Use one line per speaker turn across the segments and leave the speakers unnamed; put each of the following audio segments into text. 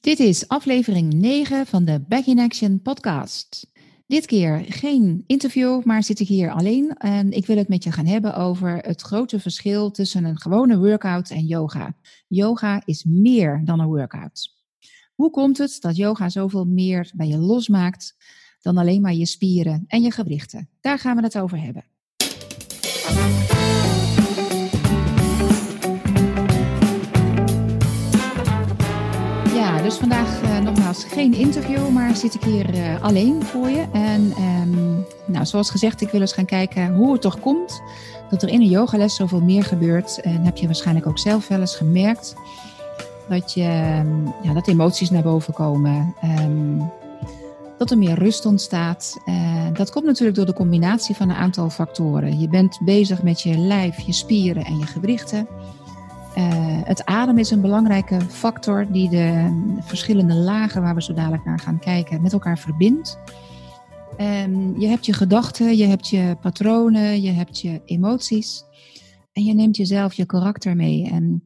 Dit is aflevering 9 van de Back in Action podcast. Dit keer geen interview, maar zit ik hier alleen en ik wil het met je gaan hebben over het grote verschil tussen een gewone workout en yoga. Yoga is meer dan een workout. Hoe komt het dat yoga zoveel meer bij je losmaakt dan alleen maar je spieren en je gewrichten? Daar gaan we het over hebben. Dus vandaag uh, nogmaals geen interview, maar zit ik hier uh, alleen voor je. En um, nou, zoals gezegd, ik wil eens gaan kijken hoe het toch komt dat er in een yogales zoveel meer gebeurt. En heb je waarschijnlijk ook zelf wel eens gemerkt dat, je, um, ja, dat emoties naar boven komen. Um, dat er meer rust ontstaat. Dat komt natuurlijk door de combinatie van een aantal factoren. Je bent bezig met je lijf, je spieren en je gewrichten. Uh, het adem is een belangrijke factor die de verschillende lagen waar we zo dadelijk naar gaan kijken met elkaar verbindt. Um, je hebt je gedachten, je hebt je patronen, je hebt je emoties en je neemt jezelf, je karakter mee. En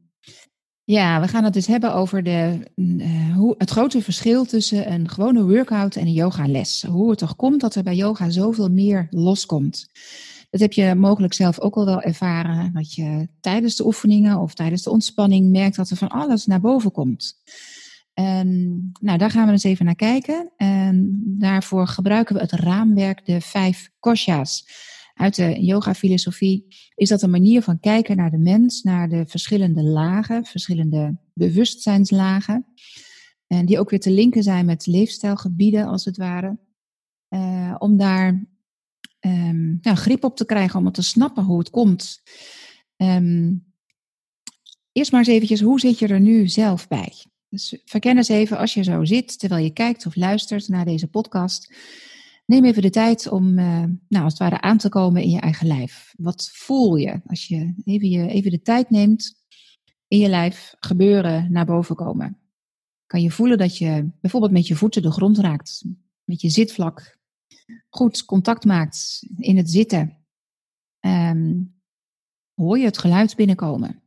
ja, we gaan het dus hebben over de, uh, hoe, het grote verschil tussen een gewone workout en een yogales. Hoe het toch komt dat er bij yoga zoveel meer loskomt. Dat heb je mogelijk zelf ook al wel ervaren. Dat je tijdens de oefeningen of tijdens de ontspanning merkt dat er van alles naar boven komt. En, nou, daar gaan we eens even naar kijken. En daarvoor gebruiken we het raamwerk de vijf kosha's. Uit de yoga-filosofie is dat een manier van kijken naar de mens, naar de verschillende lagen, verschillende bewustzijnslagen. En die ook weer te linken zijn met leefstijlgebieden, als het ware. Uh, om daar um, nou, grip op te krijgen, om te snappen hoe het komt. Um, eerst maar eens eventjes, hoe zit je er nu zelf bij? Dus verken eens even als je zo zit, terwijl je kijkt of luistert naar deze podcast. Neem even de tijd om, uh, nou, als het ware, aan te komen in je eigen lijf. Wat voel je als je even, je even de tijd neemt in je lijf gebeuren naar boven komen? Kan je voelen dat je bijvoorbeeld met je voeten de grond raakt, met je zitvlak goed contact maakt in het zitten, um, hoor je het geluid binnenkomen.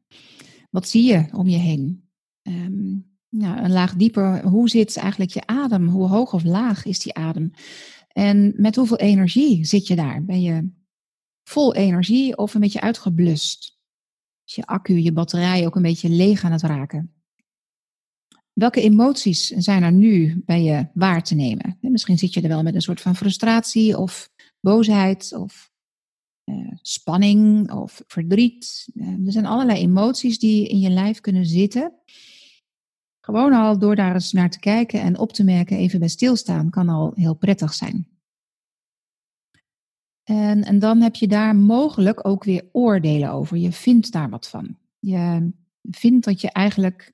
Wat zie je om je heen? Um, nou, een laag dieper, hoe zit eigenlijk je adem? Hoe hoog of laag is die adem? En met hoeveel energie zit je daar? Ben je vol energie of een beetje uitgeblust? Is je accu, je batterij ook een beetje leeg aan het raken? Welke emoties zijn er nu bij je waar te nemen? Misschien zit je er wel met een soort van frustratie of boosheid of uh, spanning of verdriet. Uh, er zijn allerlei emoties die in je lijf kunnen zitten. Gewoon al door daar eens naar te kijken en op te merken, even bij stilstaan, kan al heel prettig zijn. En, en dan heb je daar mogelijk ook weer oordelen over. Je vindt daar wat van. Je vindt dat je eigenlijk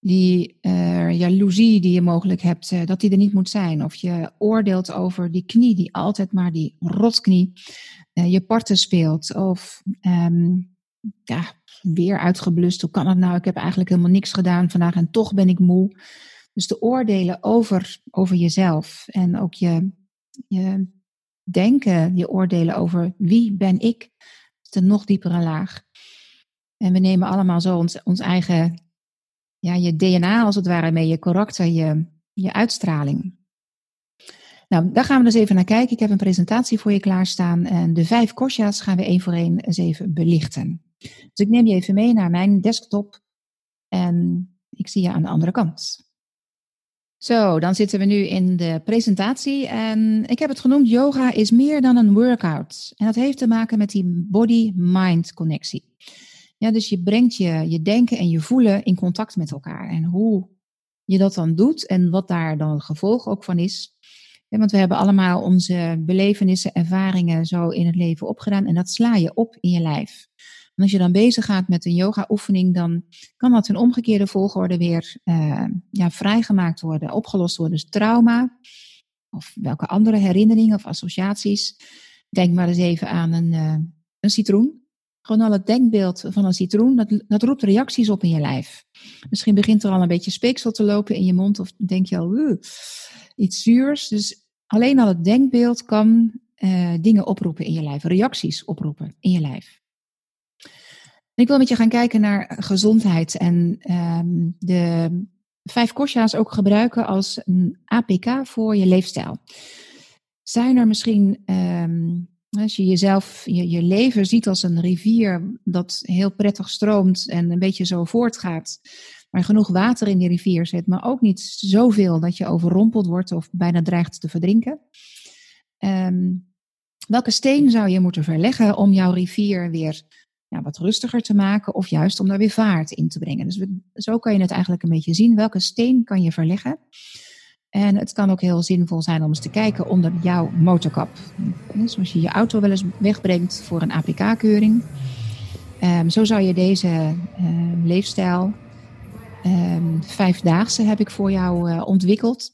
die uh, jaloezie die je mogelijk hebt, uh, dat die er niet moet zijn. Of je oordeelt over die knie, die altijd maar die rotknie uh, je parten speelt. Of um, ja, weer uitgeblust. Hoe kan het nou? Ik heb eigenlijk helemaal niks gedaan vandaag en toch ben ik moe. Dus de oordelen over, over jezelf en ook je, je denken, je oordelen over wie ben ik, is een nog diepere laag. En we nemen allemaal zo ons, ons eigen ja, je DNA als het ware mee, je karakter, je, je uitstraling. Nou, daar gaan we dus even naar kijken. Ik heb een presentatie voor je klaarstaan. En de vijf kosha's gaan we één voor één eens even belichten. Dus ik neem je even mee naar mijn desktop. En ik zie je aan de andere kant. Zo, dan zitten we nu in de presentatie. En ik heb het genoemd: yoga is meer dan een workout. En dat heeft te maken met die body-mind connectie. Ja, dus je brengt je, je denken en je voelen in contact met elkaar. En hoe je dat dan doet en wat daar dan het gevolg ook van is. Ja, want we hebben allemaal onze belevenissen, ervaringen zo in het leven opgedaan. En dat sla je op in je lijf. En als je dan bezig gaat met een yoga-oefening, dan kan dat in omgekeerde volgorde weer uh, ja, vrijgemaakt worden, opgelost worden. Dus trauma of welke andere herinneringen of associaties. Denk maar eens even aan een, uh, een citroen. Gewoon al het denkbeeld van een citroen, dat, dat roept reacties op in je lijf. Misschien begint er al een beetje speeksel te lopen in je mond of denk je al iets zuurs. Dus alleen al het denkbeeld kan uh, dingen oproepen in je lijf, reacties oproepen in je lijf. ik wil met je gaan kijken naar gezondheid en um, de vijf kosha's ook gebruiken als een APK voor je leefstijl. Zijn er misschien, ehm, als je jezelf, je, je leven ziet als een rivier dat heel prettig stroomt en een beetje zo voortgaat, maar genoeg water in die rivier zit, maar ook niet zoveel dat je overrompeld wordt of bijna dreigt te verdrinken. Ehm, welke steen zou je moeten verleggen om jouw rivier weer ja, wat rustiger te maken of juist om daar weer vaart in te brengen? Dus zo kan je het eigenlijk een beetje zien. Welke steen kan je verleggen? En het kan ook heel zinvol zijn om eens te kijken onder jouw motorkap. Dus als je je auto wel eens wegbrengt voor een APK-keuring. Ehm, zo zou je deze uh, leefstijl Um, vijfdaagse heb ik voor jou uh, ontwikkeld.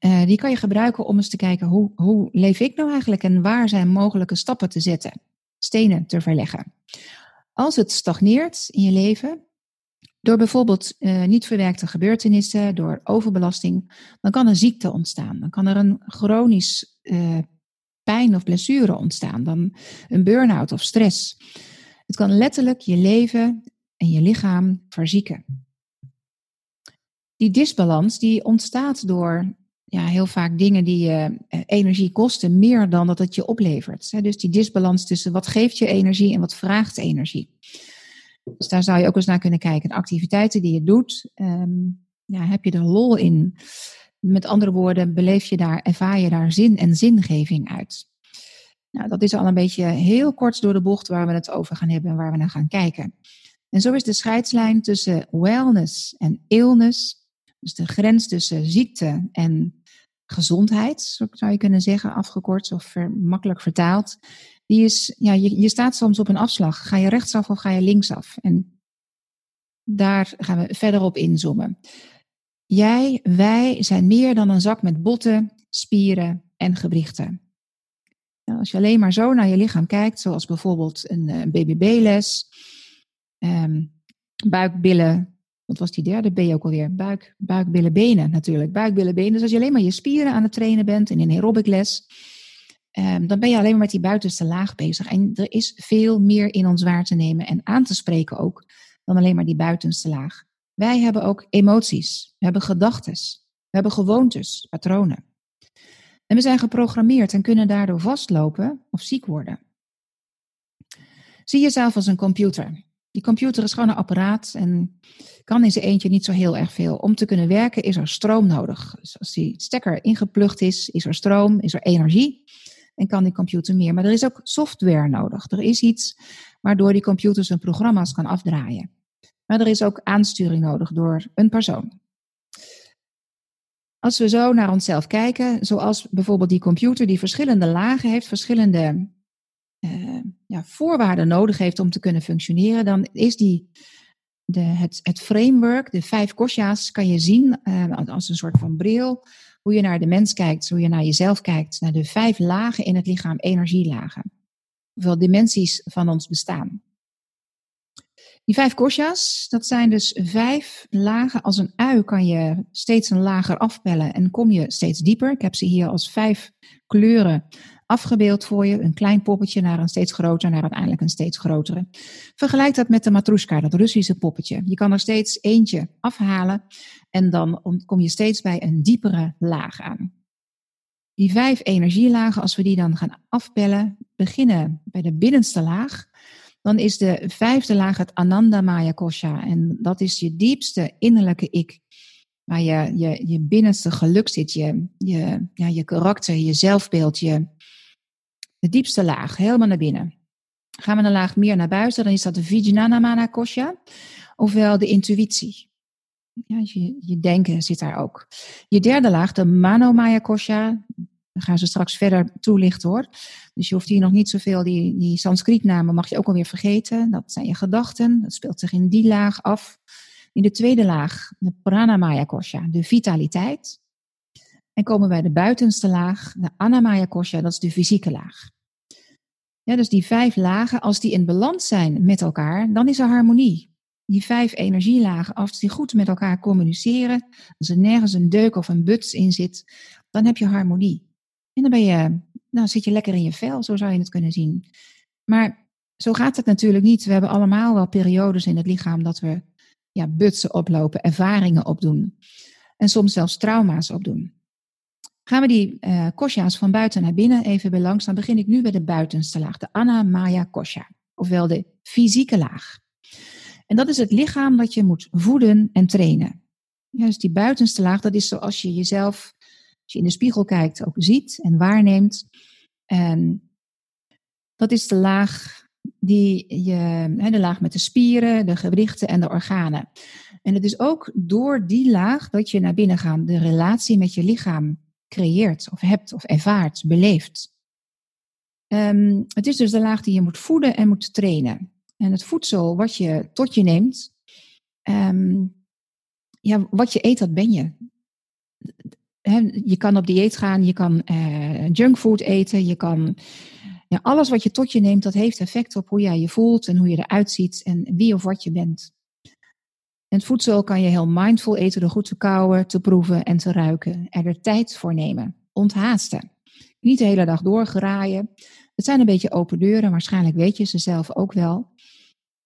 Uh, die kan je gebruiken om eens te kijken hoe, hoe leef ik nou eigenlijk en waar zijn mogelijke stappen te zetten, stenen te verleggen. Als het stagneert in je leven, door bijvoorbeeld uh, niet verwerkte gebeurtenissen, door overbelasting, dan kan een ziekte ontstaan. Dan kan er een chronisch pijn of blessure ontstaan, dan een burn-out of stress. Het kan letterlijk je leven en je lichaam verzieken die disbalans die ontstaat door ja, heel vaak dingen die eh, energie kosten, meer dan dat het je oplevert. Dus die disbalans tussen wat geeft je energie en wat vraagt energie. Dus daar zou je ook eens naar kunnen kijken. De activiteiten die je doet, ja, heb je er lol in? Met andere woorden, beleef je daar, ervaar je daar zin en zingeving uit? Nou, dat is al een beetje heel kort door de bocht waar we het over gaan hebben en waar we naar gaan kijken. En zo is de scheidslijn tussen wellness en illness dus de grens tussen ziekte en gezondheid, zou je kunnen zeggen, afgekort of makkelijk vertaald. Die is, ja, je, je staat soms op een afslag. Ga je rechtsaf of ga je linksaf? En daar gaan we verder op inzoomen. Jij, wij zijn meer dan een zak met botten, spieren en gewrichten. Nou, als je alleen maar zo naar je lichaam kijkt, zoals bijvoorbeeld een, een BBB-les, um, buikbillen, wat was die derde B ook alweer? Buik, buik, billen, benen natuurlijk. Buik, billen, benen. Dus als je alleen maar je spieren aan het trainen bent in een aerobic les, um, dan ben je alleen maar met die buitenste laag bezig. En er is veel meer in ons waar te nemen en aan te spreken ook, dan alleen maar die buitenste laag. Wij hebben ook emoties. We hebben gedachten. We hebben gewoontes, patronen. En we zijn geprogrammeerd en kunnen daardoor vastlopen of ziek worden. Zie jezelf als een computer. Die computer is gewoon een apparaat en kan in zijn eentje niet zo heel erg veel. Om te kunnen werken is er stroom nodig. Dus als die stekker ingeplucht is, is er stroom, is er energie en kan die computer meer. Maar er is ook software nodig. Er is iets waardoor die computer zijn programma's kan afdraaien. Maar er is ook aansturing nodig door een persoon. Als we zo naar onszelf kijken, zoals bijvoorbeeld die computer die verschillende lagen heeft, verschillende uh, ja, voorwaarden nodig heeft om te kunnen functioneren, dan is die, de, het, het framework, de vijf kosha's, kan je zien uh, als een soort van bril. Hoe je naar de mens kijkt, hoe je naar jezelf kijkt, naar de vijf lagen in het lichaam, energielagen. Hoeveel dimensies van ons bestaan. Die vijf kosha's, dat zijn dus vijf lagen. Als een ui kan je steeds een lager afpellen en kom je steeds dieper. Ik heb ze hier als vijf kleuren afgebeeld voor je. Een klein poppetje naar een steeds groter, naar uiteindelijk een steeds grotere. Vergelijk dat met de matrushka, dat Russische poppetje. Je kan er steeds eentje afhalen en dan kom je steeds bij een diepere laag aan. Die vijf energielagen, als we die dan gaan afbellen, beginnen bij de binnenste laag. Dan is de vijfde laag het Ananda Maya Kosha. En dat is je diepste innerlijke ik. Waar je, je, je binnenste geluk zit, je, je, ja, je karakter, je zelfbeeld, je, de diepste laag, helemaal naar binnen. Gaan we een laag meer naar buiten, dan is dat de Vijnana Mana Kosha, ofwel de intuïtie. Ja, je, je denken zit daar ook. Je derde laag, de Manomaya Kosha, dan gaan ze straks verder toelichten hoor. Dus je hoeft hier nog niet zoveel, die, die Sanskrietnamen mag je ook alweer vergeten. Dat zijn je gedachten, dat speelt zich in die laag af. In de tweede laag, de Pranamaya Kosha, de vitaliteit. En komen wij de buitenste laag, de Anamaya Kosha, dat is de fysieke laag. Ja, dus die vijf lagen, als die in balans zijn met elkaar, dan is er harmonie. Die vijf energielagen, als die goed met elkaar communiceren, als er nergens een deuk of een buts in zit, dan heb je harmonie. En dan ben je, nou zit je lekker in je vel, zo zou je het kunnen zien. Maar zo gaat het natuurlijk niet. We hebben allemaal wel periodes in het lichaam dat we ja, butsen oplopen, ervaringen opdoen. En soms zelfs trauma's opdoen. Gaan we die uh, kosha's van buiten naar binnen even belangs, dan begin ik nu bij de buitenste laag, de Anna Maya Kosha, ofwel de fysieke laag. En dat is het lichaam dat je moet voeden en trainen. Ja, dus die buitenste laag, dat is zoals je jezelf, als je in de spiegel kijkt, ook ziet en waarneemt. En dat is de laag die je, de laag met de spieren, de gewrichten en de organen. En het is ook door die laag dat je naar binnen gaat, de relatie met je lichaam creëert of hebt of ervaart, beleeft. Ehm, het is dus de laag die je moet voeden en moet trainen. En het voedsel wat je tot je neemt, ehm, ja, wat je eet, dat ben je. je kan op dieet gaan, je kan uh, junkfood eten, je kan. Ja, alles wat je tot je neemt, dat heeft effect op hoe jij je voelt en hoe je eruit ziet en wie of wat je bent. En voedsel kan je heel mindful eten door goed te kauwen, te proeven en te ruiken. Er de tijd voor nemen. Onthaasten. Niet de hele dag doorgeraaien. Het zijn een beetje open deuren, waarschijnlijk weet je ze zelf ook wel.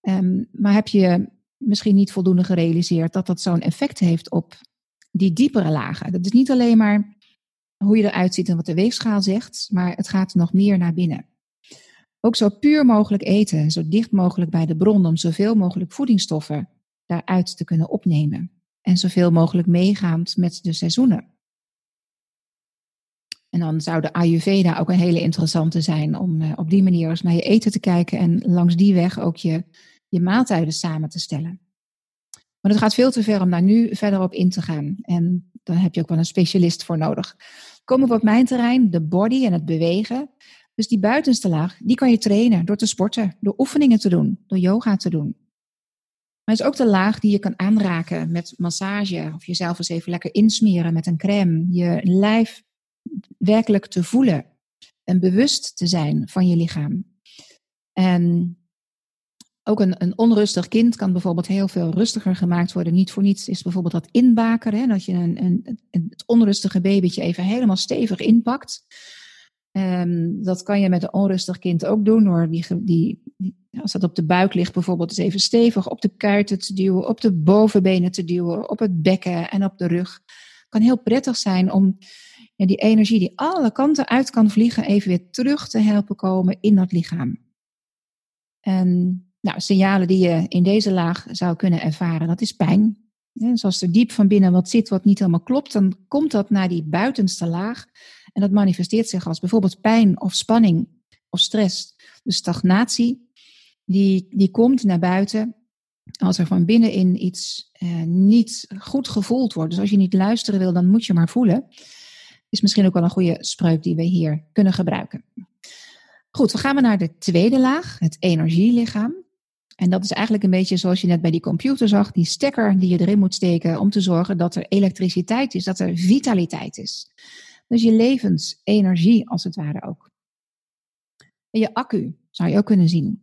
Um, maar heb je misschien niet voldoende gerealiseerd dat dat zo'n effect heeft op die diepere lagen. Dat is niet alleen maar hoe je eruit ziet en wat de weegschaal zegt, maar het gaat nog meer naar binnen. Ook zo puur mogelijk eten, zo dicht mogelijk bij de bron om zoveel mogelijk voedingsstoffen daaruit te kunnen opnemen. En zoveel mogelijk meegaand met de seizoenen. En dan zou de Ayurveda ook een hele interessante zijn om uh, op die manier eens naar je eten te kijken en langs die weg ook je, je maaltijden samen te stellen. Maar het gaat veel te ver om daar nu verder op in te gaan. En daar heb je ook wel een specialist voor nodig. Komen we op mijn terrein, de body en het bewegen. Dus die buitenste laag, die kan je trainen door te sporten, door oefeningen te doen, door yoga te doen. Maar het is ook de laag die je kan aanraken met massage of jezelf eens even lekker insmeren met een crème. Je lijf werkelijk te voelen en bewust te zijn van je lichaam. En ook een, een onrustig kind kan bijvoorbeeld heel veel rustiger gemaakt worden. Niet voor niets is bijvoorbeeld dat inbakeren. Dat je een, een, een, het onrustige babytje even helemaal stevig inpakt. Um, dat kan je met een onrustig kind ook doen door die, die, als dat op de buik ligt bijvoorbeeld, eens even stevig op de kuiten te duwen, op de bovenbenen te duwen, op het bekken en op de rug. Kan heel prettig zijn om ja, die energie die alle kanten uit kan vliegen, even weer terug te helpen komen in dat lichaam. En nou, signalen die je in deze laag zou kunnen ervaren, dat is pijn. Dus als er diep van binnen wat zit wat niet helemaal klopt, dan komt dat naar die buitenste laag. En dat manifesteert zich als bijvoorbeeld pijn of spanning of stress. Dus stagnatie, die, die komt naar buiten als er van binnenin iets eh, niet goed gevoeld wordt. Dus als je niet luisteren wil, dan moet je maar voelen. Is misschien ook wel een goede spreuk die we hier kunnen gebruiken. Goed, we gaan we naar de tweede laag, het energielichaam. En dat is eigenlijk een beetje zoals je net bij die computer zag, die stekker die je erin moet steken om te zorgen dat er elektriciteit is, dat er vitaliteit is. Dus je levensenergie als het ware ook. En je accu zou je ook kunnen zien.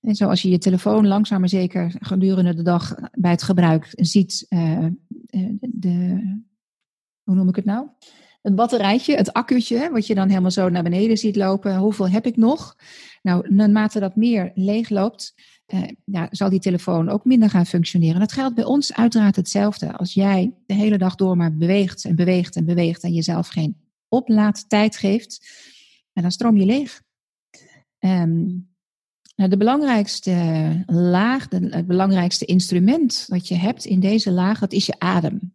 En zoals je je telefoon langzaam maar zeker gedurende de dag bij het gebruik ziet, uh, de, hoe noem ik het nou? Het batterijtje, het accu'tje, wat je dan helemaal zo naar beneden ziet lopen. Hoeveel heb ik nog? Nou, naarmate dat meer leeg loopt, uh, ja, zal die telefoon ook minder gaan functioneren. Dat geldt bij ons uiteraard hetzelfde. Als jij de hele dag door maar beweegt en beweegt en beweegt en jezelf geen oplaadtijd geeft, dan stroom je leeg. Um, nou, de belangrijkste laag, het belangrijkste instrument dat je hebt in deze laag, dat is je adem.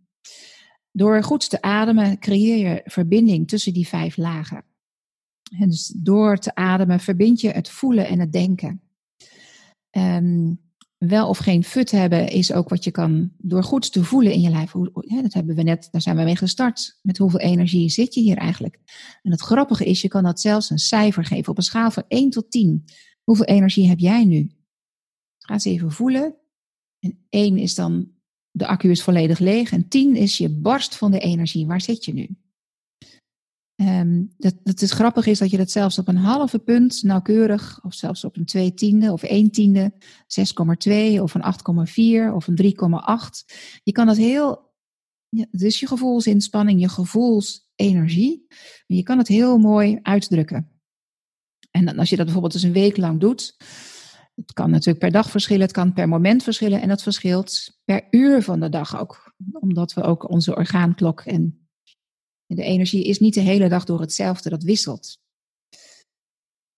Door goed te ademen creëer je verbinding tussen die vijf lagen. En dus door te ademen verbind je het voelen en het denken. Um, wel of geen fut hebben is ook wat je kan door goed te voelen in je lijf. Dat hebben we net, daar zijn we mee gestart. Met hoeveel energie zit je hier eigenlijk? En het grappige is, je kan dat zelfs een cijfer geven op een schaal van 1 tot 10. Hoeveel energie heb jij nu? Ga eens even voelen. En 1 is dan de accu is volledig leeg. En 10 is je barst van de energie. Waar zit je nu? Um, dat, dat het grappig is dat je dat zelfs op een halve punt nauwkeurig, of zelfs op een 2 tiende of 1 tiende, 6,2 of een 8,4 of een 3,8. Je kan dat heel, is je gevoelsinspanning, je gevoelsenergie. Je kan het heel mooi uitdrukken. En als je dat bijvoorbeeld eens een week lang doet, Het kan natuurlijk per dag verschillen, het kan per moment verschillen en dat verschilt per uur van de dag ook. Omdat we ook onze orgaanklok en de energie is niet de hele dag door hetzelfde, dat wisselt.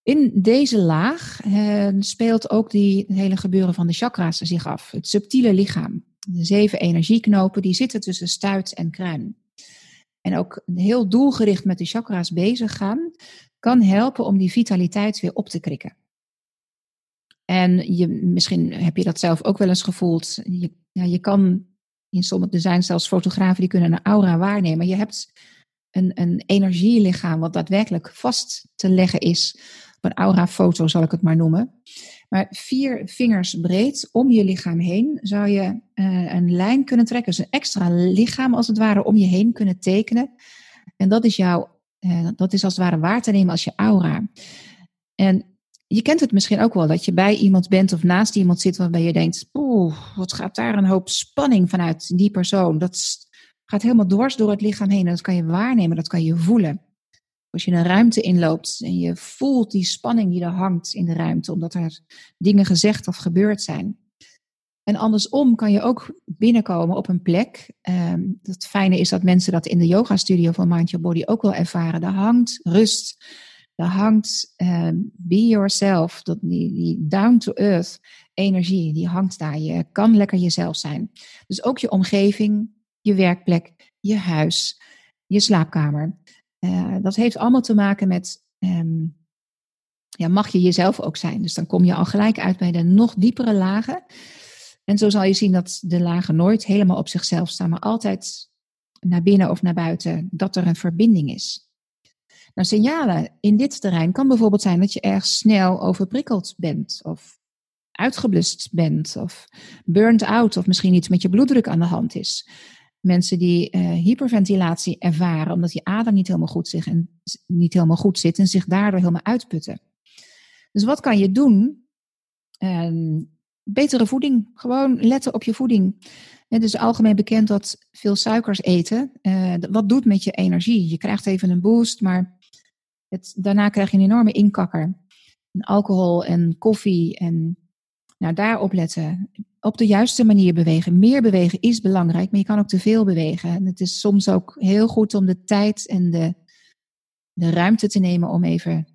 In deze laag eh, speelt ook die hele gebeuren van de chakra's zich af. Het subtiele lichaam. De zeven energieknopen die zitten tussen stuit en kruin. En ook heel doelgericht met de chakra's bezig gaan, kan helpen om die vitaliteit weer op te krikken. En je, misschien heb je dat zelf ook wel eens gevoeld. Je, ja, je kan, in sommige, er zijn zelfs fotografen die kunnen een aura waarnemen. Je hebt een, een energielichaam wat daadwerkelijk vast te leggen is. Een aurafoto zal ik het maar noemen. Maar vier vingers breed om je lichaam heen zou je uh, een lijn kunnen trekken. Dus een extra lichaam als het ware om je heen kunnen tekenen. En dat is jouw, uh, dat is als het ware waar te nemen als je aura. En je kent het misschien ook wel, dat je bij iemand bent of naast iemand zit waarbij je denkt, oeh, wat gaat daar een hoop spanning vanuit die persoon. Dat gaat helemaal dwars door het lichaam heen en dat kan je waarnemen, dat kan je voelen. Als je een ruimte inloopt en je voelt die spanning die er hangt in de ruimte, omdat er dingen gezegd of gebeurd zijn. En andersom kan je ook binnenkomen op een plek. Um, het fijne is dat mensen dat in de yoga studio van Mind Your Body ook wel ervaren. Daar hangt rust. Daar hangt um, be yourself, dat, die, die down to earth energie, die hangt daar. Je kan lekker jezelf zijn. Dus ook je omgeving, je werkplek, je huis, je slaapkamer. Uh, dat heeft allemaal te maken met, um, ja, mag je jezelf ook zijn? Dus dan kom je al gelijk uit bij de nog diepere lagen. En zo zal je zien dat de lagen nooit helemaal op zichzelf staan, maar altijd naar binnen of naar buiten, dat er een verbinding is. Nou, signalen in dit terrein kan bijvoorbeeld zijn dat je erg snel overprikkeld bent, of uitgeblust bent, of burnt out, of misschien iets met je bloeddruk aan de hand is mensen die uh, hyperventilatie ervaren omdat die ader niet helemaal goed, zich en, niet helemaal goed zit en zich daardoor helemaal uitputten. Dus wat kan je doen? Uh, betere voeding. Gewoon letten op je voeding. Het is algemeen bekend dat veel suikers eten. Uh, wat doet met je energie? Je krijgt even een boost, maar het, daarna krijg je een enorme inkakker. En alcohol en koffie en nou, daarop letten op de juiste manier bewegen. Meer bewegen is belangrijk, maar je kan ook te veel bewegen. En het is soms ook heel goed om de tijd en de, de ruimte te nemen om even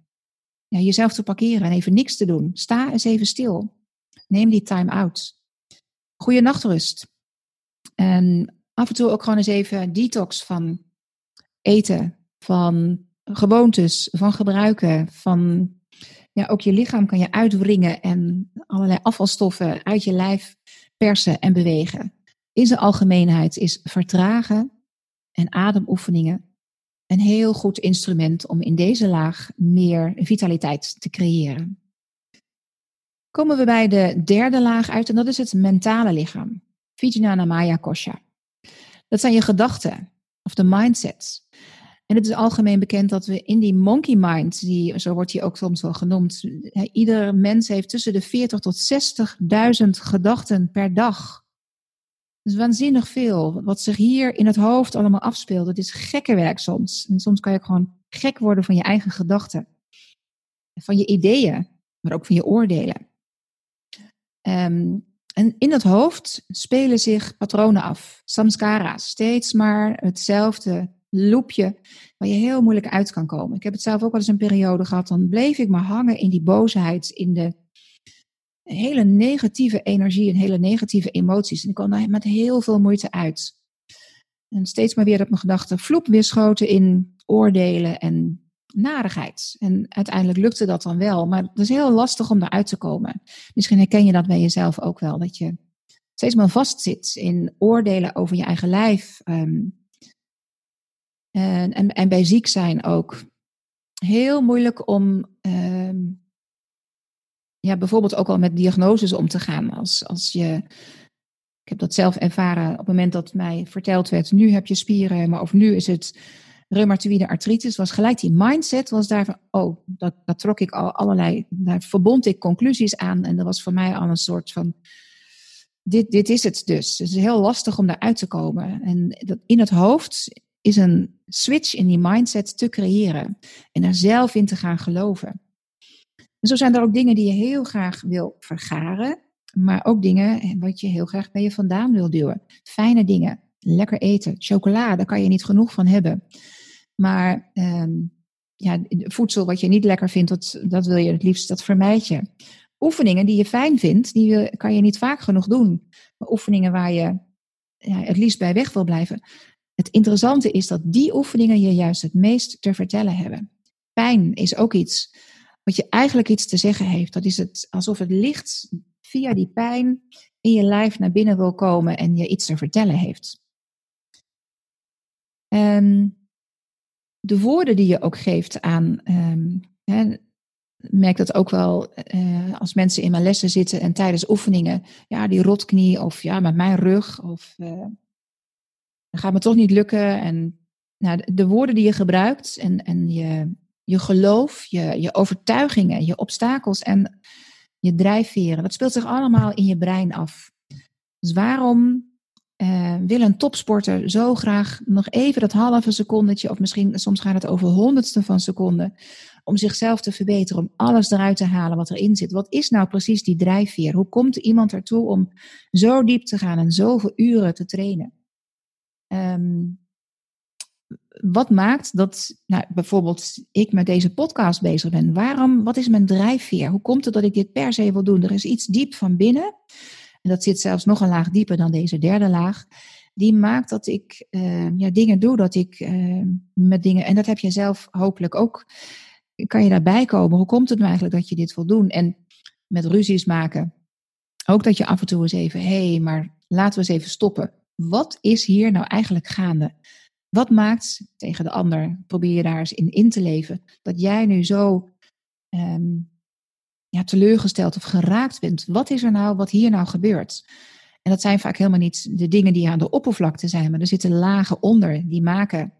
ja, jezelf te parkeren en even niks te doen. Sta eens even stil. Neem die time out. Goede nachtrust. En af en toe ook gewoon eens even detox van eten, van gewoontes, van gebruiken, van ja, ook je lichaam kan je uitwringen en allerlei afvalstoffen uit je lijf persen en bewegen. In zijn algemeenheid is vertragen en ademoefeningen een heel goed instrument om in deze laag meer vitaliteit te creëren. Komen we bij de derde laag uit en dat is het mentale lichaam. Vijnana Maya Kosha. Dat zijn je gedachten of de mindset. En het is algemeen bekend dat we in die monkey mind, die, zo wordt die ook soms wel genoemd, ieder mens heeft tussen de 40 tot 60.000 gedachten per dag. Dat is waanzinnig veel. Wat zich hier in het hoofd allemaal afspeelt, dat is gekke werk soms. En soms kan je gewoon gek worden van je eigen gedachten. Van je ideeën, maar ook van je oordelen. Um, en in het hoofd spelen zich patronen af, samskara's, steeds maar hetzelfde loopje waar je heel moeilijk uit kan komen. Ik heb het zelf ook wel eens een periode gehad, dan bleef ik maar hangen in die boosheid, in de hele negatieve energie en hele negatieve emoties. En ik kwam daar met heel veel moeite uit. En steeds maar weer dat mijn gedachten vloep weer schoten in oordelen en narigheid. En uiteindelijk lukte dat dan wel, maar het is heel lastig om eruit te komen. Misschien herken je dat bij jezelf ook wel, dat je steeds maar vastzit in oordelen over je eigen lijf, um, en, en, en bij ziek zijn ook. Heel moeilijk om uh, ja, bijvoorbeeld ook al met diagnoses om te gaan. Als, als je, ik heb dat zelf ervaren op het moment dat mij verteld werd, nu heb je spieren, maar of nu is het reumatoïde artritis, was gelijk die mindset, was daar van, oh, dat, dat trok ik al allerlei, daar verbond ik conclusies aan en dat was voor mij al een soort van, dit, dit is het dus. Het is heel lastig om daaruit te komen. En dat in het hoofd is een switch in die mindset te creëren en er zelf in te gaan geloven. En zo zijn er ook dingen die je heel graag wil vergaren, maar ook dingen wat je heel graag bij je vandaan wil duwen. Fijne dingen, lekker eten, chocola, daar kan je niet genoeg van hebben. Maar ehm, ja, voedsel wat je niet lekker vindt, dat, dat wil je het liefst, dat vermijd je. Oefeningen die je fijn vindt, die kan je niet vaak genoeg doen. Maar oefeningen waar je ja, het liefst bij weg wil blijven. Het interessante is dat die oefeningen je juist het meest te vertellen hebben. Pijn is ook iets wat je eigenlijk iets te zeggen heeft. Dat is het alsof het licht via die pijn in je lijf naar binnen wil komen en je iets te vertellen heeft. En de woorden die je ook geeft aan. Um, hè, merk dat ook wel uh, als mensen in mijn lessen zitten en tijdens oefeningen, ja, die rotknie of ja, met mijn rug of uh, dat gaat me toch niet lukken. En nou, de woorden die je gebruikt en, en je, je geloof, je, je overtuigingen, je obstakels en je drijfveren, dat speelt zich allemaal in je brein af. Dus waarom uh, wil een topsporter zo graag nog even dat halve secondetje, of misschien soms gaat het over honderdste van seconde, om zichzelf te verbeteren, om alles eruit te halen wat erin zit. Wat is nou precies die drijfveer? Hoe komt iemand ertoe om zo diep te gaan en zoveel uren te trainen? Um, wat maakt dat nou, bijvoorbeeld ik met deze podcast bezig ben? Waarom, wat is mijn drijfveer? Hoe komt het dat ik dit per se wil doen? Er is iets diep van binnen en dat zit zelfs nog een laag dieper dan deze derde laag, die maakt dat ik uh, ja, dingen doe, dat ik uh, met dingen, en dat heb je zelf hopelijk ook, kan je daarbij komen. Hoe komt het nou eigenlijk dat je dit wil doen? En met ruzies maken, ook dat je af en toe eens even, hé, hey, maar laten we eens even stoppen. Wat is hier nou eigenlijk gaande? Wat maakt tegen de ander, probeer je daar eens in in te leven, dat jij nu zo um, ja, teleurgesteld of geraakt bent. Wat is er nou, wat hier nou gebeurt? En dat zijn vaak helemaal niet de dingen die aan de oppervlakte zijn, maar er zitten lagen onder die maken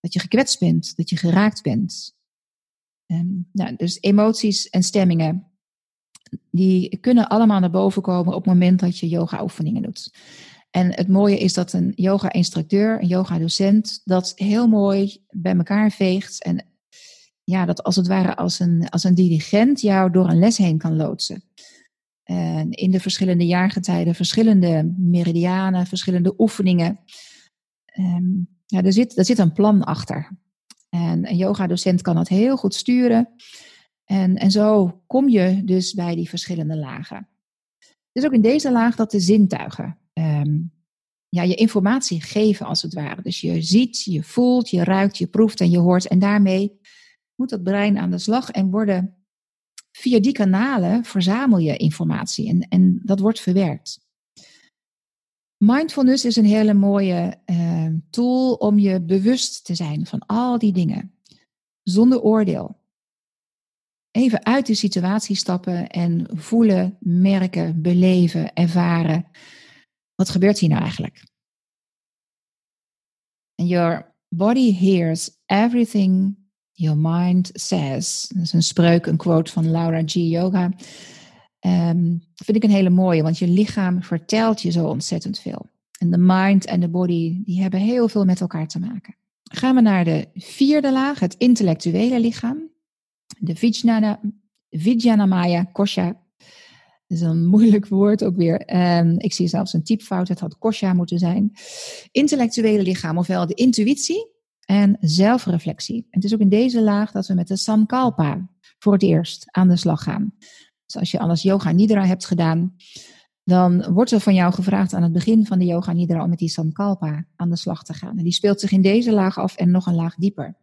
dat je gekwetst bent, dat je geraakt bent. En, nou, dus emoties en stemmingen, die kunnen allemaal naar boven komen op het moment dat je yoga-oefeningen doet. En het mooie is dat een yoga-instructeur, een yoga-docent, dat heel mooi bij elkaar veegt en ja, dat als het ware als een, als een dirigent jou door een les heen kan loodsen. En in de verschillende jaargetijden, verschillende meridianen, verschillende oefeningen. Um, ja, er, zit, er zit een plan achter. En een yoga-docent kan dat heel goed sturen. En, en zo kom je dus bij die verschillende lagen. Is ook in deze laag dat de zintuigen um, ja, je informatie geven, als het ware. Dus je ziet, je voelt, je ruikt, je proeft en je hoort. En daarmee moet dat brein aan de slag en worden via die kanalen verzamel je informatie en, en dat wordt verwerkt. Mindfulness is een hele mooie uh, tool om je bewust te zijn van al die dingen, zonder oordeel. Even uit de situatie stappen en voelen, merken, beleven, ervaren. Wat gebeurt hier nou eigenlijk? And your body hears everything Your mind says. Dat is een spreuk, een quote van Laura G. Yoga. Um, vind ik een hele mooie, want je lichaam vertelt je zo ontzettend veel. En de mind en de body, die hebben heel veel met elkaar te maken. Gaan we naar de vierde laag, het intellectuele lichaam. De Vijnana, Vijnanamaya Kosha. Is een moeilijk woord ook weer. Um, ik zie zelfs een typfout, het had Kosha moeten zijn. Intellectuele lichaam, ofwel de intuïtie en zelfreflectie. het is ook in deze laag dat we met de Sankalpa voor het eerst aan de slag gaan. Dus als je alles yoga nidra hebt gedaan, dan wordt er van jou gevraagd aan het begin van de yoga nidra om met die Sankalpa aan de slag te gaan. En die speelt zich in deze laag af en nog een laag dieper.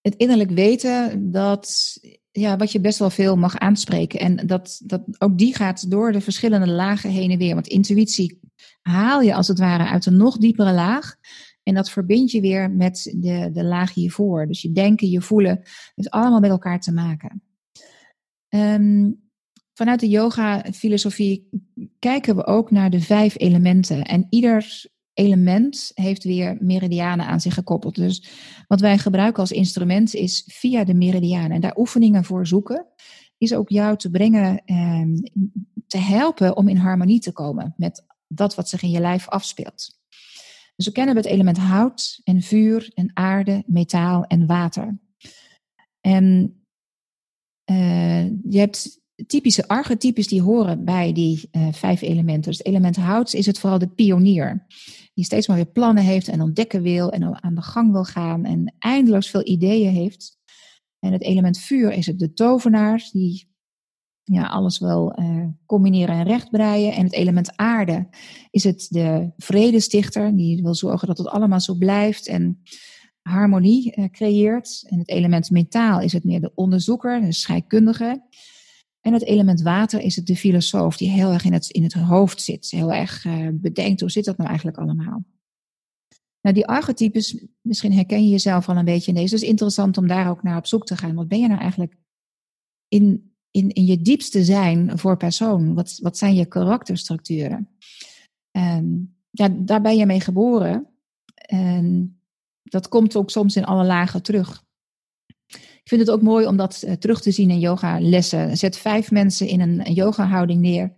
Het innerlijk weten dat ja, wat je best wel veel mag aanspreken. En dat, dat ook die gaat door de verschillende lagen heen en weer. Want intuïtie haal je als het ware uit een nog diepere laag. En dat verbind je weer met de, de laag hiervoor. Dus je denken, je voelen, heeft allemaal met elkaar te maken. Um, vanuit de yoga-filosofie kijken we ook naar de vijf elementen. En ieder element heeft weer meridianen aan zich gekoppeld. Dus wat wij gebruiken als instrument is via de meridianen. En daar oefeningen voor zoeken, is ook jou te brengen, eh, te helpen om in harmonie te komen met dat wat zich in je lijf afspeelt. Dus we kennen het element hout en vuur en aarde, metaal en water. En Uh, je hebt typische archetypes die horen bij die uh, vijf elementen. Dus het element hout is het vooral de pionier. Die steeds maar weer plannen heeft en ontdekken wil en aan de gang wil gaan en eindeloos veel ideeën heeft. En het element vuur is het de tovenaar, die ja, alles wil uh, combineren en rechtbreien. En het element aarde is het de vredestichter, die wil zorgen dat het allemaal zo blijft en harmonie uh, creëert. En het element metaal is het meer de onderzoeker, de scheikundige. En het element water is het de filosoof, die heel erg in het, in het hoofd zit. Heel erg uh, bedenkt, hoe zit dat nou eigenlijk allemaal? Nou, die archetypes, misschien herken je jezelf al een beetje in deze. Dus interessant om daar ook naar op zoek te gaan. Wat ben je nou eigenlijk in, in, in je diepste zijn voor persoon? Wat, wat zijn je karakterstructuren? En ja, daar ben je mee geboren. En dat komt ook soms in alle lagen terug. Ik vind het ook mooi om dat uh, terug te zien in yoga-lessen. Zet vijf mensen in een, yoga-houding neer.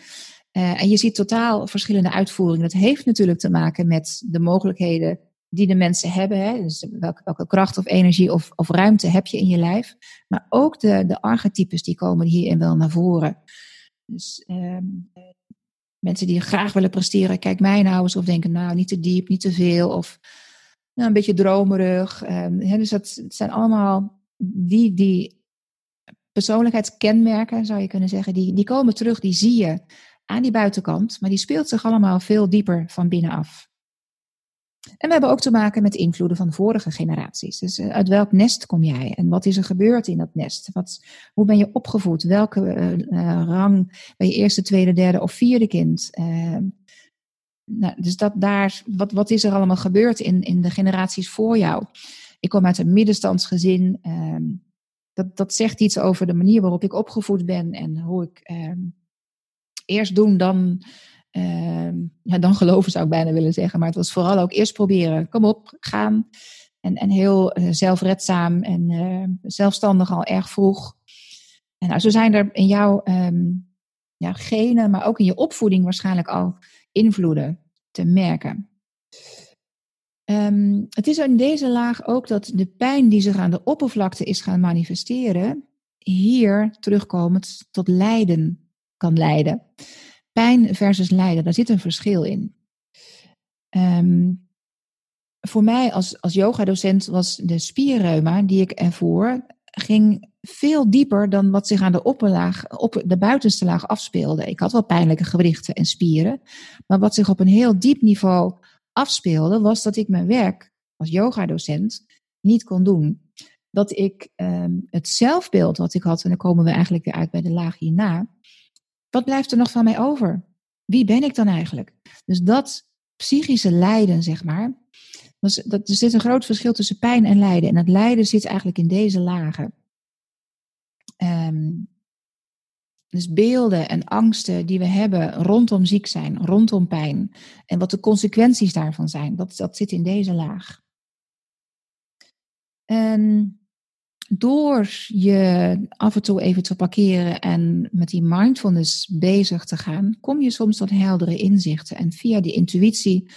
Uh, en je ziet totaal verschillende uitvoeringen. Dat heeft natuurlijk te maken met de mogelijkheden die de mensen hebben. Hè? Dus welke, welke kracht of energie of, of ruimte heb je in je lijf. Maar ook de, de archetypes die komen hierin wel naar voren. Dus uh, mensen die graag willen presteren, kijk mij nou eens of denken, nou niet te diep, niet te veel. Of nou, een beetje dromerig. Uh, dus dat zijn allemaal die, die persoonlijkheidskenmerken, zou je kunnen zeggen, die, die komen terug, die zie je aan die buitenkant, maar die speelt zich allemaal veel dieper van binnenaf. En we hebben ook te maken met invloeden van vorige generaties. Dus eh, uit welk nest kom jij en wat is er gebeurd in dat nest? Wat, hoe ben je opgevoed? Welke uh, rang ben je eerste, tweede, derde of vierde kind? Nou, dus dat daar, wat, wat is er allemaal gebeurd in, in de generaties voor jou? Ik kom uit een middenstandsgezin. Ehm, dat, dat zegt iets over de manier waarop ik opgevoed ben en hoe ik ehm, eerst doen, dan, ehm, ja, dan geloven zou ik bijna willen zeggen. Maar het was vooral ook eerst proberen. Kom op, gaan. En, en heel uh, zelfredzaam en uh, zelfstandig al erg vroeg. En nou, zo zijn er in jouw ja, genen, maar ook in je opvoeding waarschijnlijk al invloeden te merken. Um, het is in deze laag ook dat de pijn die zich aan de oppervlakte is gaan manifesteren, hier terugkomend tot lijden kan leiden. Pijn versus lijden, daar zit een verschil in. Um, voor mij als, als yogadocent was de spierreuma die ik ervoor, ging veel dieper dan wat zich aan de opperlaag, op de buitenste laag afspeelde. Ik had wel pijnlijke gewrichten en spieren, maar wat zich op een heel diep niveau afspeelde, was dat ik mijn werk als yogadocent niet kon doen. Dat ik um, het zelfbeeld wat ik had, en dan komen we eigenlijk weer uit bij de laag hierna. Wat blijft er nog van mij over? Wie ben ik dan eigenlijk? Dus dat psychische lijden, zeg maar. Was, dat, er zit een groot verschil tussen pijn en lijden. En het lijden zit eigenlijk in deze lagen. Um, dus beelden en angsten die we hebben rondom ziek zijn, rondom pijn. En wat de consequenties daarvan zijn, dat, dat zit in deze laag. En door je af en toe even te parkeren en met die mindfulness bezig te gaan, kom je soms tot heldere inzichten. En via die intuïtie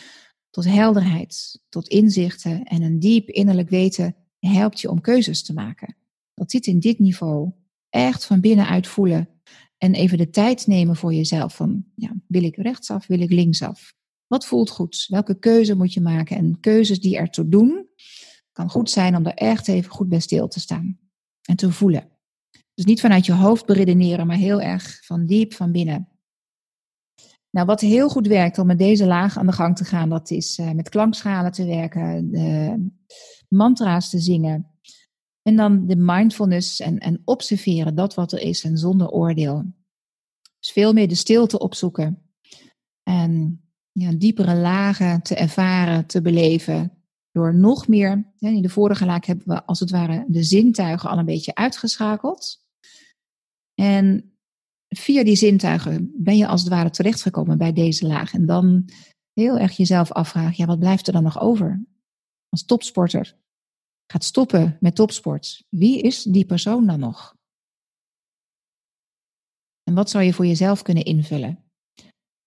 tot helderheid, tot inzichten en een diep innerlijk weten helpt je om keuzes te maken. Dat zit in dit niveau. Echt van binnenuit voelen en even de tijd nemen voor jezelf. Van, ja, wil ik rechtsaf, wil ik linksaf? Wat voelt goed? Welke keuze moet je maken? En keuzes die ertoe doen, kan goed zijn om er echt even goed bij stil te staan. En te voelen. Dus niet vanuit je hoofd beredeneren, maar heel erg van diep van binnen. Nou, wat heel goed werkt om met deze laag aan de gang te gaan, dat is uh, met klankschalen te werken, de mantra's te zingen, en dan de mindfulness en, en observeren dat wat er is en zonder oordeel. Dus veel meer de stilte opzoeken. En ja, diepere lagen te ervaren, te beleven. Door nog meer, in de vorige laag hebben we als het ware de zintuigen al een beetje uitgeschakeld. En via die zintuigen ben je als het ware terechtgekomen bij deze laag. En dan heel erg jezelf afvragen, ja, wat blijft er dan nog over? Als topsporter, gaat stoppen met topsport, wie is die persoon dan nog? En wat zou je voor jezelf kunnen invullen?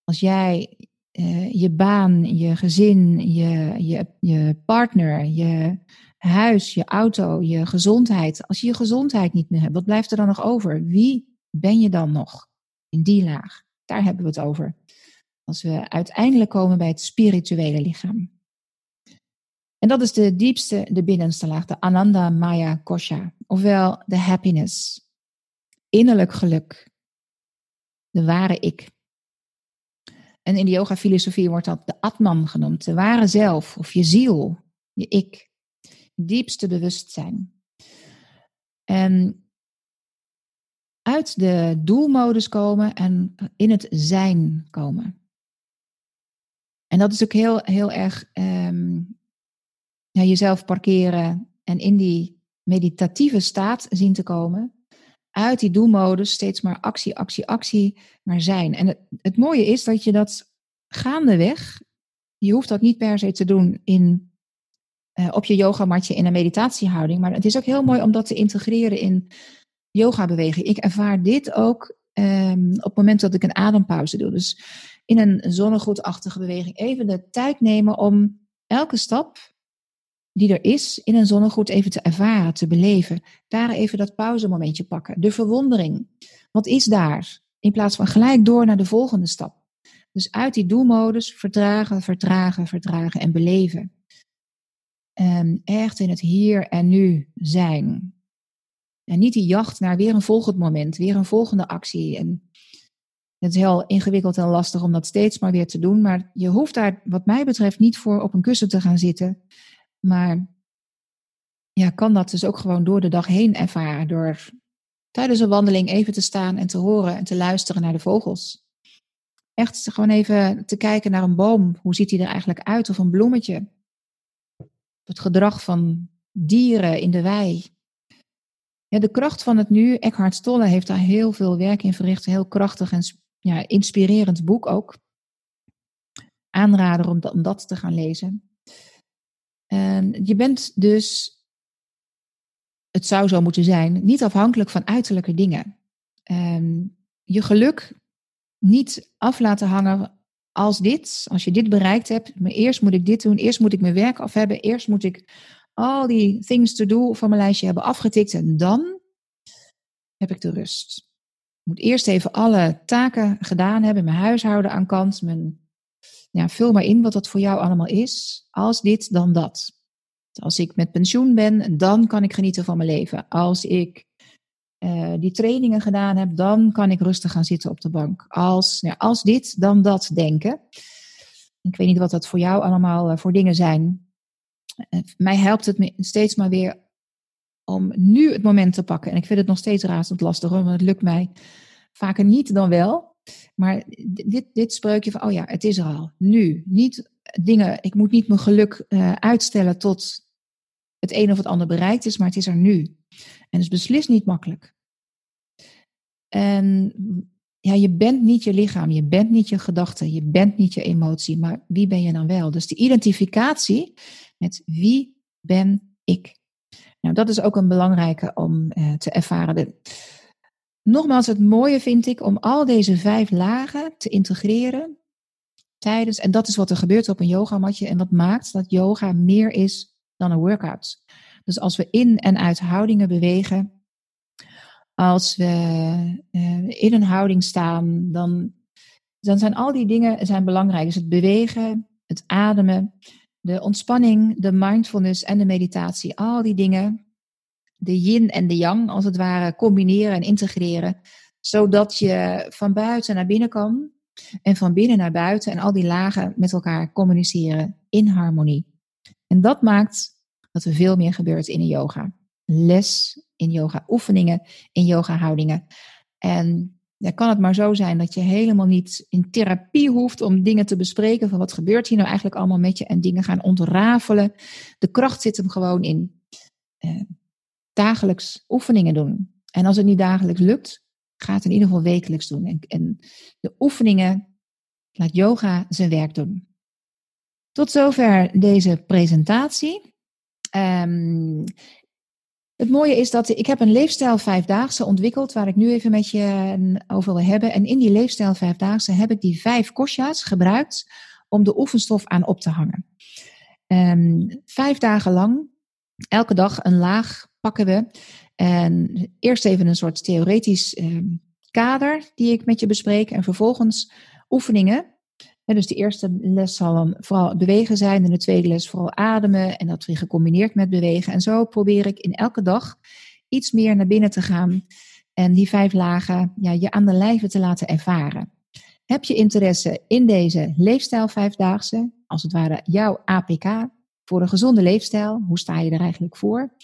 Als jij eh, je baan, je gezin, je, je, je partner, je huis, je auto, je gezondheid. Als je je gezondheid niet meer hebt, wat blijft er dan nog over? Wie ben je dan nog in die laag? Daar hebben we het over. Als we uiteindelijk komen bij het spirituele lichaam. En dat is de diepste, de binnenste laag, de Ananda Maya Kosha, ofwel de happiness, innerlijk geluk, de ware ik. En in de yoga-filosofie wordt dat de Atman genoemd, de ware zelf of je ziel, je ik, diepste bewustzijn. En uit de doelmodus komen en in het zijn komen. En dat is ook heel, heel erg um, ja, jezelf parkeren en in die meditatieve staat zien te komen. Uit die doelmodus steeds maar actie, actie, actie, maar zijn. En het, het mooie is dat je dat gaandeweg, je hoeft dat niet per se te doen in, uh, op je yogamatje in een meditatiehouding, maar het is ook heel mooi om dat te integreren in yoga beweging. Ik ervaar dit ook um, op het moment dat ik een adempauze doe. Dus in een zonnegoedachtige beweging even de tijd nemen om elke stap die er is in een zonnegoed even te ervaren, te beleven. Daar even dat pauzemomentje pakken. De verwondering. Wat is daar? In plaats van gelijk door naar de volgende stap. Dus uit die doelmodus vertragen, vertragen, vertragen en beleven. En echt in het hier en nu zijn. En niet die jacht naar weer een volgend moment, weer een volgende actie. En het is heel ingewikkeld en lastig om dat steeds maar weer te doen. Maar je hoeft daar, wat mij betreft, niet voor op een kussen te gaan zitten. Maar ja, kan dat dus ook gewoon door de dag heen ervaren. Door tijdens een wandeling even te staan en te horen en te luisteren naar de vogels. Echt gewoon even te kijken naar een boom. Hoe ziet die er eigenlijk uit? Of een bloemetje. Het gedrag van dieren in de wei. Ja, de kracht van het nu. Eckhart Tolle heeft daar heel veel werk in verricht. Heel krachtig en ja, inspirerend boek ook. Aanrader om, om dat te gaan lezen. En je bent dus, het zou zo moeten zijn, niet afhankelijk van uiterlijke dingen. En je geluk niet af laten hangen als dit, als je dit bereikt hebt. Maar eerst moet ik dit doen, eerst moet ik mijn werk af hebben, eerst moet ik al die things to do van mijn lijstje hebben afgetikt en dan heb ik de rust. Ik moet eerst even alle taken gedaan hebben, mijn huishouden aan kant, mijn ja, vul maar in wat dat voor jou allemaal is. Als dit, dan dat. Als ik met pensioen ben, dan kan ik genieten van mijn leven. Als ik uh, die trainingen gedaan heb, dan kan ik rustig gaan zitten op de bank. Als, ja, als dit, dan dat denken. Ik weet niet wat dat voor jou allemaal uh, voor dingen zijn. Uh, mij helpt het me steeds maar weer om nu het moment te pakken. En ik vind het nog steeds razend lastig, want het lukt mij vaker niet dan wel. Maar dit, dit spreukje van, oh ja, het is er al, nu. Niet dingen, ik moet niet mijn geluk uh, uitstellen tot het een of het ander bereikt is, maar het is er nu. En is beslist niet makkelijk. En ja, je bent niet je lichaam, je bent niet je gedachten, je bent niet je emotie, maar wie ben je dan wel? Dus de identificatie met wie ben ik? Nou, dat is ook een belangrijke om uh, te ervaren. De, Nogmaals, het mooie vind ik om al deze vijf lagen te integreren tijdens, en dat is wat er gebeurt op een yogamatje en wat maakt dat yoga meer is dan een workout. Dus als we in en uit houdingen bewegen, als we uh, in een houding staan, dan, dan zijn al die dingen zijn belangrijk. Dus het bewegen, het ademen, de ontspanning, de mindfulness en de meditatie, al die dingen de yin en de yang, als het ware, combineren en integreren. Zodat je van buiten naar binnen kan en van binnen naar buiten en al die lagen met elkaar communiceren in harmonie. En dat maakt dat er veel meer gebeurt in de yoga. Les in yoga, oefeningen in yoga houdingen. En dan kan het maar zo zijn dat je helemaal niet in therapie hoeft om dingen te bespreken van wat gebeurt hier nou eigenlijk allemaal met je en dingen gaan ontrafelen. De kracht zit hem gewoon in eh, dagelijks oefeningen doen. En als het niet dagelijks lukt, ga het in ieder geval wekelijks doen. En, en de oefeningen, laat yoga zijn werk doen. Tot zover deze presentatie. Um, Het mooie is dat ik heb een leefstijl vijfdaagse ontwikkeld, waar ik nu even met je over wil hebben. En in die leefstijl vijfdaagse heb ik die vijf kostja's gebruikt om de oefenstof aan op te hangen. Um, vijf dagen lang, elke dag een laag pakken we. En eerst even een soort theoretisch um, kader die ik met je bespreek. En vervolgens oefeningen. En dus de eerste les zal dan vooral bewegen zijn. En de tweede les vooral ademen. En dat weer gecombineerd met bewegen. En zo probeer ik in elke dag iets meer naar binnen te gaan. En die vijf lagen ja, je aan de lijve te laten ervaren. Heb je interesse in deze leefstijl vijfdaagse? Als het ware jouw APK voor een gezonde leefstijl. Hoe sta je er eigenlijk voor?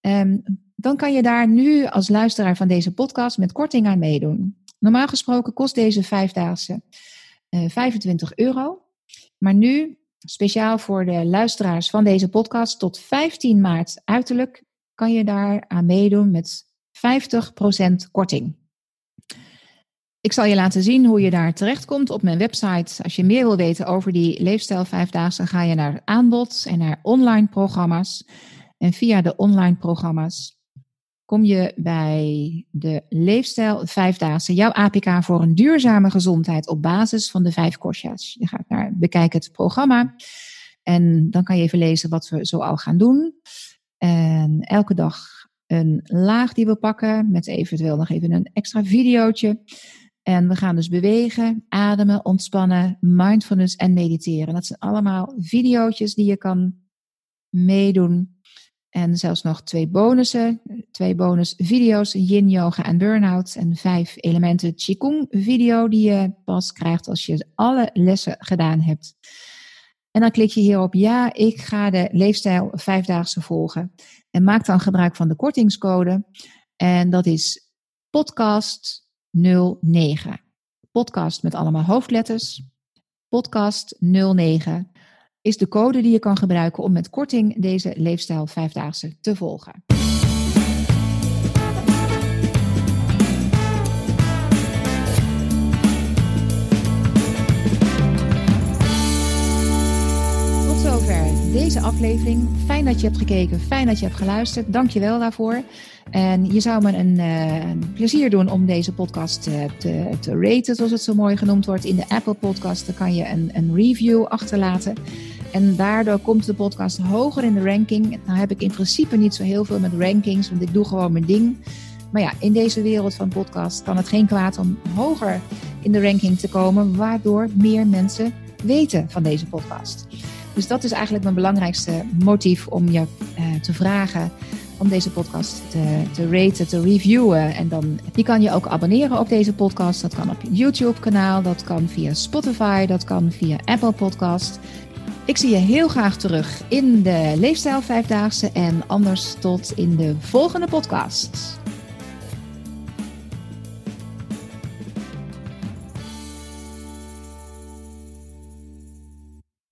Um, dan kan je daar nu als luisteraar van deze podcast met korting aan meedoen. Normaal gesproken kost deze vijfdaagse uh, 25 euro. Maar nu, speciaal voor de luisteraars van deze podcast, tot 15 maart uiterlijk kan je daar aan meedoen met 50% korting. Ik zal je laten zien hoe je daar terechtkomt op mijn website. Als je meer wil weten over die leefstijl vijfdaagse, ga je naar aanbod en naar online programma's. En via de online programma's kom je bij de leefstijl vijfdaagse, jouw APK voor een duurzame gezondheid op basis van de vijf kostja's. Je gaat naar bekijk het programma en dan kan je even lezen wat we zo al gaan doen. En elke dag een laag die we pakken met eventueel nog even een extra videootje. En we gaan dus bewegen, ademen, ontspannen, mindfulness en mediteren. Dat zijn allemaal videootjes die je kan meedoen en zelfs nog twee bonussen, twee bonus video's, yin yoga en burnout en vijf elementen qigong video die je pas krijgt als je alle lessen gedaan hebt. En dan klik je hier op ja, ik ga de leefstijl vijfdaagse volgen. En maak dan gebruik van de kortingscode. En dat is podcast 09. Podcast met allemaal hoofdletters. Podcast 09 is de code die je kan gebruiken om met korting deze leefstijl vijfdaagse te volgen. Tot zover deze aflevering. Fijn dat je hebt gekeken, fijn dat je hebt geluisterd. Dank je wel daarvoor. En je zou me een, uh, een plezier doen om deze podcast uh, te, te raten, zoals het zo mooi genoemd wordt. In de Apple Podcast dan kan je een, een review achterlaten. En daardoor komt de podcast hoger in de ranking. Nou heb ik in principe niet zo heel veel met rankings, want ik doe gewoon mijn ding. Maar ja, in deze wereld van podcast kan het geen kwaad om hoger in de ranking te komen, waardoor meer mensen weten van deze podcast. Dus dat is eigenlijk mijn belangrijkste motief om je uh, te vragen om deze podcast te, te raten, te reviewen. En dan, je kan je ook abonneren op deze podcast. Dat kan op je YouTube kanaal, dat kan via Spotify, dat kan via Apple Podcast. Ik zie je heel graag terug in de Leefstijl Vijfdaagse en anders tot in de volgende podcast.